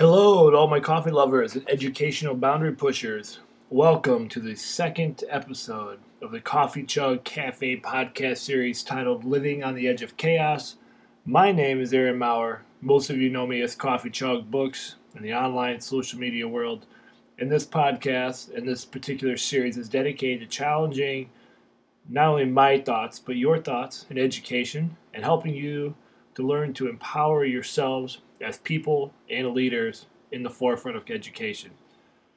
Hello to all my coffee lovers and educational boundary pushers. Welcome to the second episode of the Coffee Chug Cafe podcast series titled Living on the Edge of Chaos. My name is Aaron Maurer. Most of you know me as Coffee Chug Books in the online social media world. And this podcast and this particular series is dedicated to challenging not only my thoughts, but your thoughts in education and helping you to learn to empower yourselves as people and leaders in the forefront of education.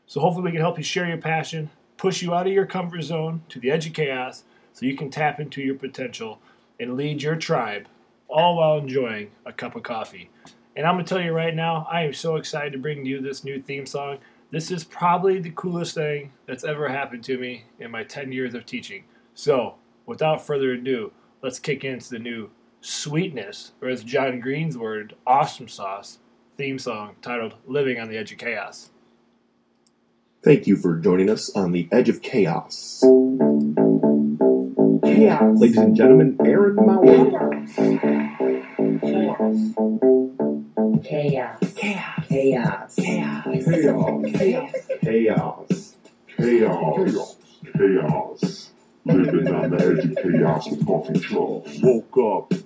So, hopefully, we can help you share your passion, push you out of your comfort zone to the edge of chaos so you can tap into your potential and lead your tribe, all while enjoying a cup of coffee. And I'm going to tell you right now, I am so excited to bring you this new theme song. This is probably the coolest thing that's ever happened to me in my 10 years of teaching. So, without further ado, let's kick into the new sweetness, or as John Green's word, awesome sauce theme song titled Living on the Edge of Chaos. Thank you for joining us on the Edge of Chaos. Chaos. Ladies and gentlemen, Aaron Maurer. Chaos. Chaos. Chaos. Chaos. Chaos. Chaos. Chaos. Chaos. Chaos. Living on the edge of chaos with coffee chugs. Woke up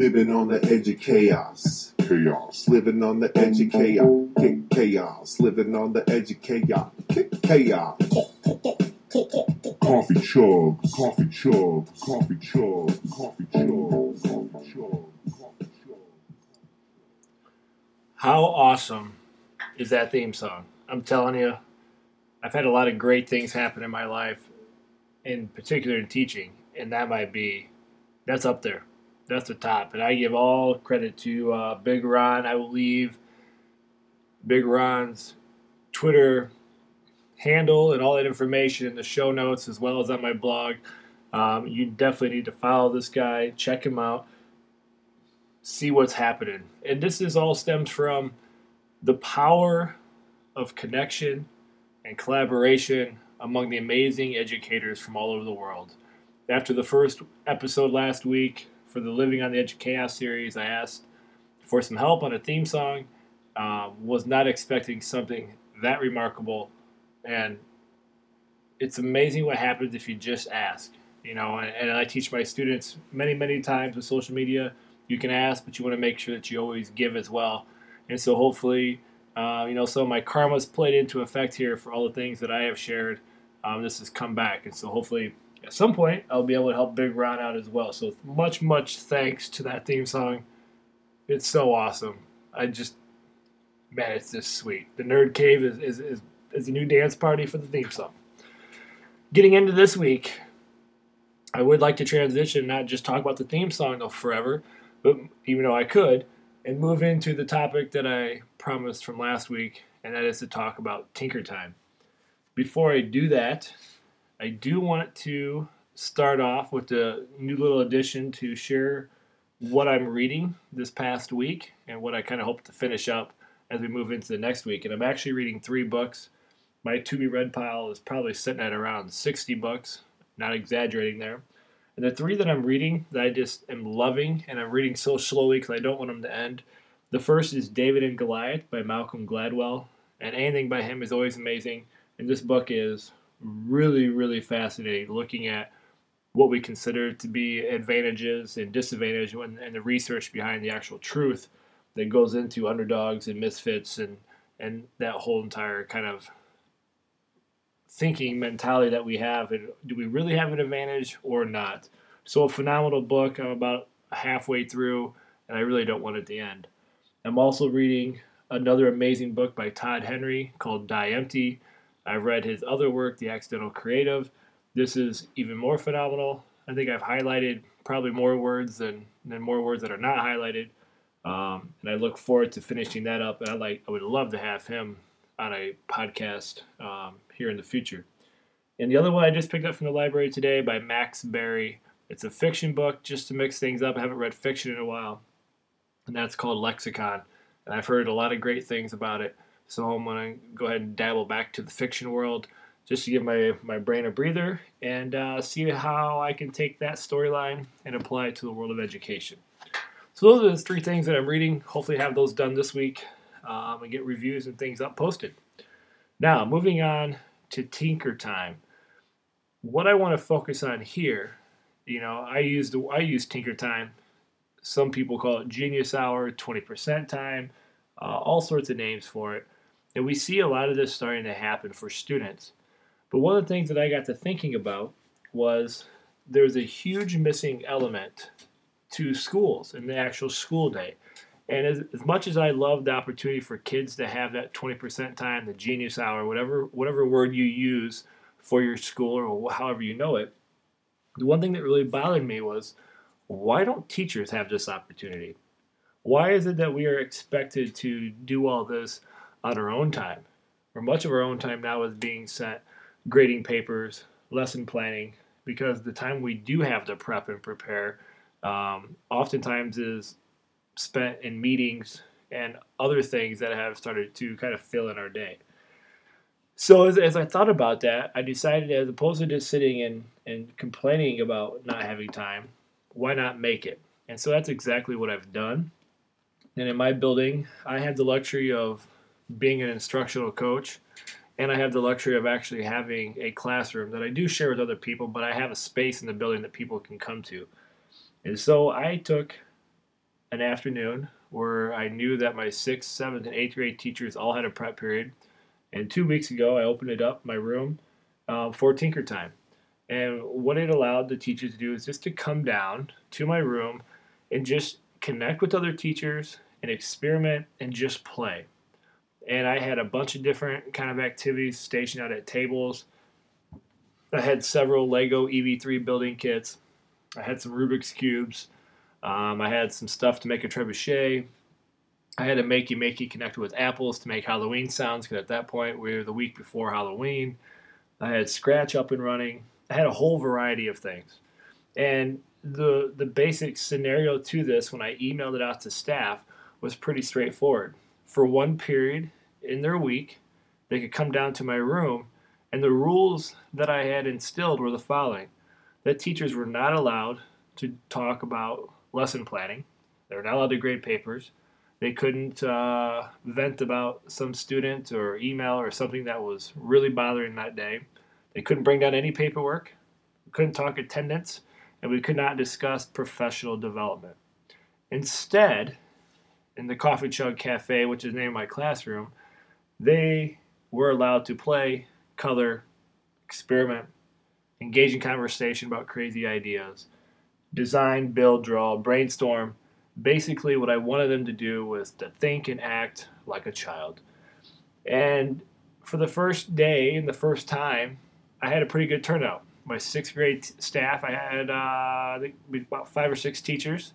Living on the edge of chaos. Chaos. Living on the edge of chaos. Kick chaos. Living on the edge of chaos. Kick chaos. Coffee chugs. Coffee chugs. Coffee chugs. Coffee chugs. Coffee chugs. Coffee chugs. How awesome is that theme song? I'm telling you, I've had a lot of great things happen in my life, in particular in teaching, and that might be, that's up there. That's the top. And I give all credit to uh, Big Ron. I will leave Big Ron's Twitter handle and all that information in the show notes as well as on my blog. Um, you definitely need to follow this guy, check him out, see what's happening. And this is all stems from the power of connection and collaboration among the amazing educators from all over the world. After the first episode last week for the Living on the Edge of Chaos series, I asked for some help on a theme song. Uh, was not expecting something that remarkable, and it's amazing what happens if you just ask. You know, and, and I teach my students many, many times with social media. You can ask, but you want to make sure that you always give as well. And so, hopefully, uh, you know, some of my karma's played into effect here for all the things that I have shared. Um, this has come back, and so hopefully at some point I'll be able to help Big Ron out as well. So much, much thanks to that theme song. It's so awesome. I just, man, it's just sweet. The Nerd Cave is is is, is a new dance party for the theme song. Getting into this week, I would like to transition, not just talk about the theme song though forever, but even though I could, and move into the topic that I promised from last week, and that is to talk about Tinker Time. Before I do that, I do want to start off with a new little addition to share what I'm reading this past week and what I kind of hope to finish up as we move into the next week. And I'm actually reading three books. My to be read pile is probably sitting at around 60 books, not exaggerating there. And the three that I'm reading that I just am loving, and I'm reading so slowly because I don't want them to end. The first is David and Goliath by Malcolm Gladwell, and anything by him is always amazing. And this book is really, really fascinating, looking at what we consider to be advantages and disadvantages and, and the research behind the actual truth that goes into underdogs and misfits and and that whole entire kind of thinking mentality that we have. And do we really have an advantage or not? So a phenomenal book i'm about halfway through and i really don't want it to end. I'm also reading another amazing book by todd henry called die empty i've read his other work the accidental creative this is even more phenomenal i think i've highlighted probably more words than, than more words that are not highlighted um, and I look forward to finishing that up. And I like, I would love to have him on a podcast um, here in the future. And the other one I just picked up from the library today by Max Barry. It's a fiction book just to mix things up. I haven't read fiction in a while, and that's called Lexicon. And I've heard a lot of great things about it. So I'm to go ahead and dabble back to the fiction world just to give my, my brain a breather and uh, see how I can take that storyline and apply it to the world of education. So those are the three things that I'm reading. Hopefully, have those done this week um, and get reviews and things up posted. Now, moving on to Tinker Time. What I want to focus on here, you know, I use the I use Tinker Time. Some people call it Genius Hour, 20% time, uh, all sorts of names for it. And we see a lot of this starting to happen for students. But one of the things that I got to thinking about was there's a huge missing element to schools and the actual school day. And as, as much as I love the opportunity for kids to have that 20% time, the genius hour, whatever whatever word you use for your school or however you know it, the one thing that really bothered me was why don't teachers have this opportunity? Why is it that we are expected to do all this on our own time? Or much of our own time now is being spent grading papers, lesson planning, because the time we do have to prep and prepare um, oftentimes is spent in meetings and other things that have started to kind of fill in our day. So as, as I thought about that, I decided as opposed to just sitting and, and complaining about not having time, why not make it? And so that's exactly what I've done. And in my building, I had the luxury of being an instructional coach and I have the luxury of actually having a classroom that I do share with other people, but I have a space in the building that people can come to. And so I took an afternoon where I knew that my sixth, seventh, and eighth grade teachers all had a prep period. And two weeks ago, I opened it up, my room, uh, for Tinker Time. And what it allowed the teachers to do is just to come down to my room and just connect with other teachers and experiment and just play. And I had a bunch of different kind of activities stationed out at tables. I had several Lego EV3 building kits. I had some Rubik's cubes. Um, I had some stuff to make a trebuchet. I had a makey makey connected with apples to make Halloween sounds because at that point we were the week before Halloween. I had Scratch up and running. I had a whole variety of things. And the the basic scenario to this when I emailed it out to staff was pretty straightforward. For one period in their week, they could come down to my room and the rules that I had instilled were the following. That teachers were not allowed to talk about lesson planning. They were not allowed to grade papers. They couldn't uh, vent about some student or email or something that was really bothering that day. They couldn't bring down any paperwork. We couldn't talk attendance, and we could not discuss professional development. Instead, in the Coffee Chug Cafe, which is named my classroom, they were allowed to play, color, experiment, engage in conversation about crazy ideas, design, build, draw, brainstorm. Basically, what I wanted them to do was to think and act like a child. And for the first day and the first time, I had a pretty good turnout. My sixth grade staff, I had uh, I think about five or six teachers.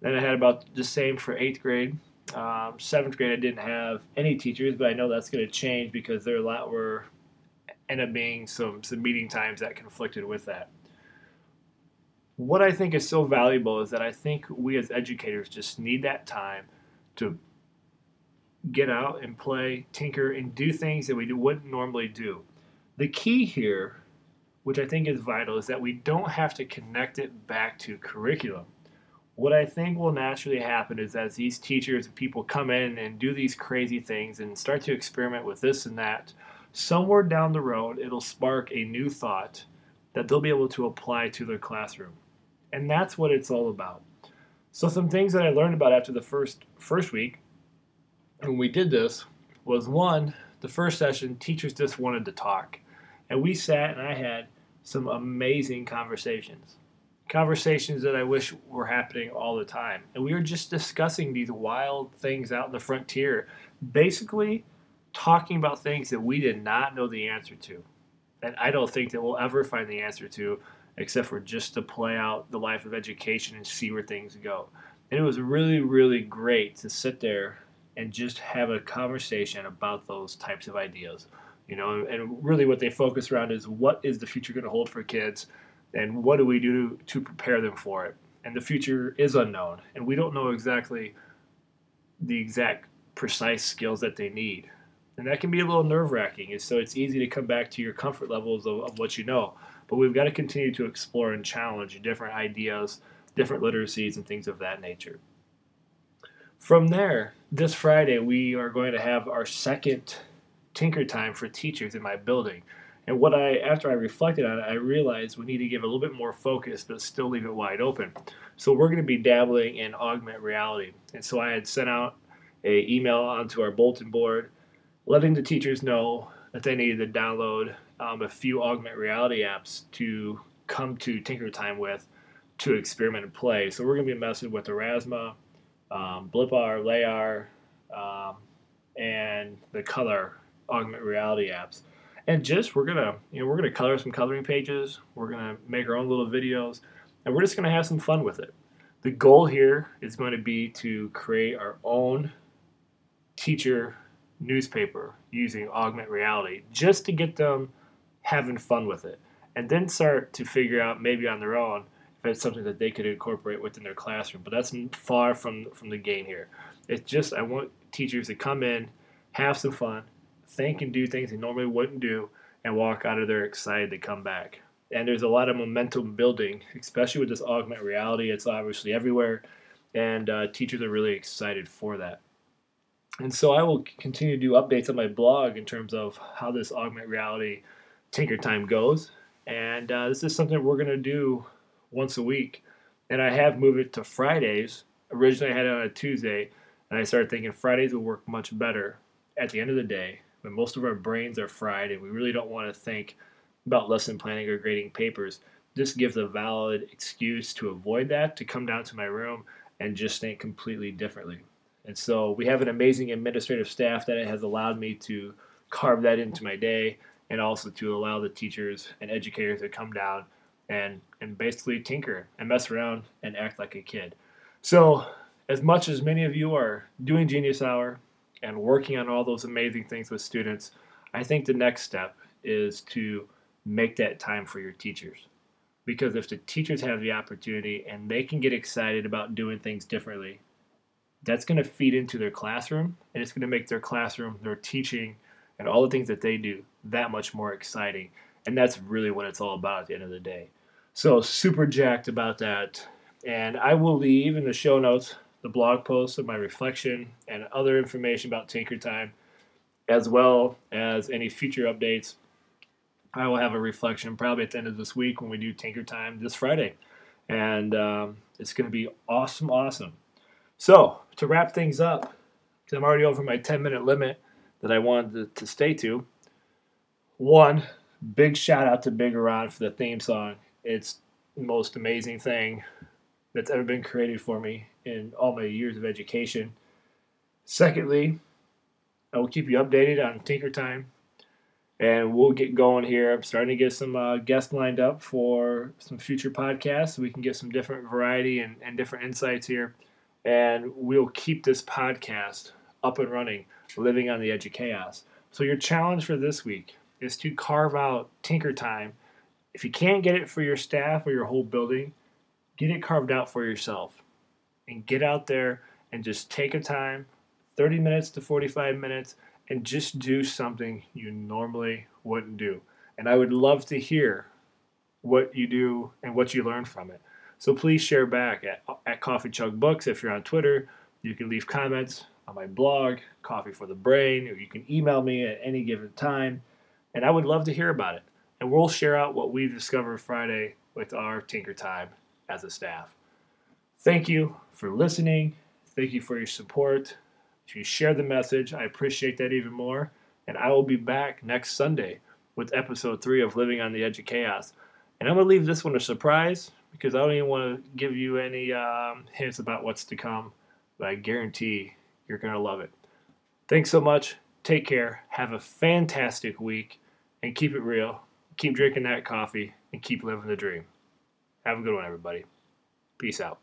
Then I had about the same for eighth grade. Um, seventh grade, I didn't have any teachers, but I know that's going to change because there a lot were end up being some some meeting times that conflicted with that what I think is so valuable is that I think we as educators just need that time to get out and play, tinker, and do things that we wouldn't normally do. The key here, which I think is vital, is that we don't have to connect it back to curriculum. What I think will naturally happen is as these teachers and people come in and do these crazy things and start to experiment with this and that, somewhere down the road it'll spark a new thought that they'll be able to apply to their classroom. And that's what it's all about. So some things that I learned about after the first first week when we did this was one, the first session teachers just wanted to talk. And we sat and I had some amazing conversations. Conversations that I wish were happening all the time. And we were just discussing these wild things out in the frontier, basically talking about things that we did not know the answer to. And I don't think that we'll ever find the answer to except for just to play out the life of education and see where things go. And it was really, really great to sit there and just have a conversation about those types of ideas. You know, and really what they focus around is what is the future going to hold for kids and what do we do to prepare them for it? And the future is unknown, and we don't know exactly the exact precise skills that they need. And that can be a little nerve wracking. So it's easy to come back to your comfort levels of, of what you know. But we've got to continue to explore and challenge different ideas, different literacies, and things of that nature. From there, this Friday, we are going to have our second Tinker Time for teachers in my building. And what I, after I reflected on it, I realized we need to give a little bit more focus, but still leave it wide open. So we're going to be dabbling in augmented reality. And so I had sent out a email onto our bulletin board, letting the teachers know that they needed to download um, a few augmented reality apps to come to Tinker Time with to experiment and play. So we're going to be messing with Aurasma, um, Blippar, Layar, um, and the Color augmented reality apps and just we're gonna you know we're gonna color some coloring pages. We're gonna make our own little videos. And we're just gonna have some fun with it. The goal here is going to be to create our own teacher newspaper using augmented reality just to get them having fun with it. And then start to figure out maybe on their own if it's something that they could incorporate within their classroom. But that's far from from the gain here. It's just i want teachers to come in have some fun think and do things they normally wouldn't do and walk out of there excited to come back. And there's a lot of momentum building, especially with this augmented reality. It's obviously everywhere, and uh, teachers are really excited for that. And so I will continue to do updates on my blog in terms of how this augmented reality Tinker Time goes. And uh, this is something we're going to do once a week. And I have moved it to Fridays. Originally, I had it on a Tuesday, and I started thinking Fridays would work much better at the end of the day when most of our brains are fried and we really don't want to think about lesson planning or grading papers, this gives a valid excuse to avoid that, to come down to my room and just think completely differently. And so we have an amazing administrative staff that has allowed me to carve that into my day and also to allow the teachers and educators to come down and, and basically tinker and mess around and act like a kid. So, as much as many of you are doing Genius Hour, and working on all those amazing things with students, I think the next step is to make that time for your teachers. Because if the teachers have the opportunity and they can get excited about doing things differently, that's going to feed into their classroom and it's going to make their classroom, their teaching, and all the things that they do that much more exciting. And that's really what it's all about at the end of the day. So, super jacked about that. And I will leave in the show notes the blog posts of my reflection and other information about Tinker Time, as well as any future updates. I will have a reflection probably at the end of this week when we do Tinker Time this Friday. And um, it's going to be awesome, awesome. So, to wrap things up, because I'm already over my 10 minute limit that I wanted to, to stay to, one, big shout out to Big Ron for the theme song. It's the most amazing thing that's ever been created for me in all my years of education. Secondly, I will keep you updated on Tinker Time, and we'll get going here. I'm starting to get some uh, guests lined up for some future podcasts so we can get some different variety and, and different insights here. And we'll keep this podcast up and running, living on the edge of chaos. So, your challenge for this week is to carve out Tinker Time. If you can't get it for your staff or your whole building, get it carved out for yourself and get out there and just take a time 30 minutes to 45 minutes and just do something you normally wouldn't do. And I would love to hear what you do and what you learn from it. So please share back at, at Coffee Chug Books. If you're on Twitter, you can leave comments on my blog, Coffee for the Brain, or you can email me at any given time. And I would love to hear about it. And we'll share out what we discovered Friday with our Tinker Time as a staff. Thank you for listening. Thank you for your support. If you share the message, I appreciate that even more. And I will be back next Sunday with episode three of Living on the Edge of Chaos. And I'm going to leave this one a surprise because I don't even want to give you any um, hints about what's to come, but I guarantee you're going to love it. Thanks so much. Take care. Have a fantastic week and keep it real. Keep drinking that coffee and keep living the dream. Have a good one, everybody. Peace out.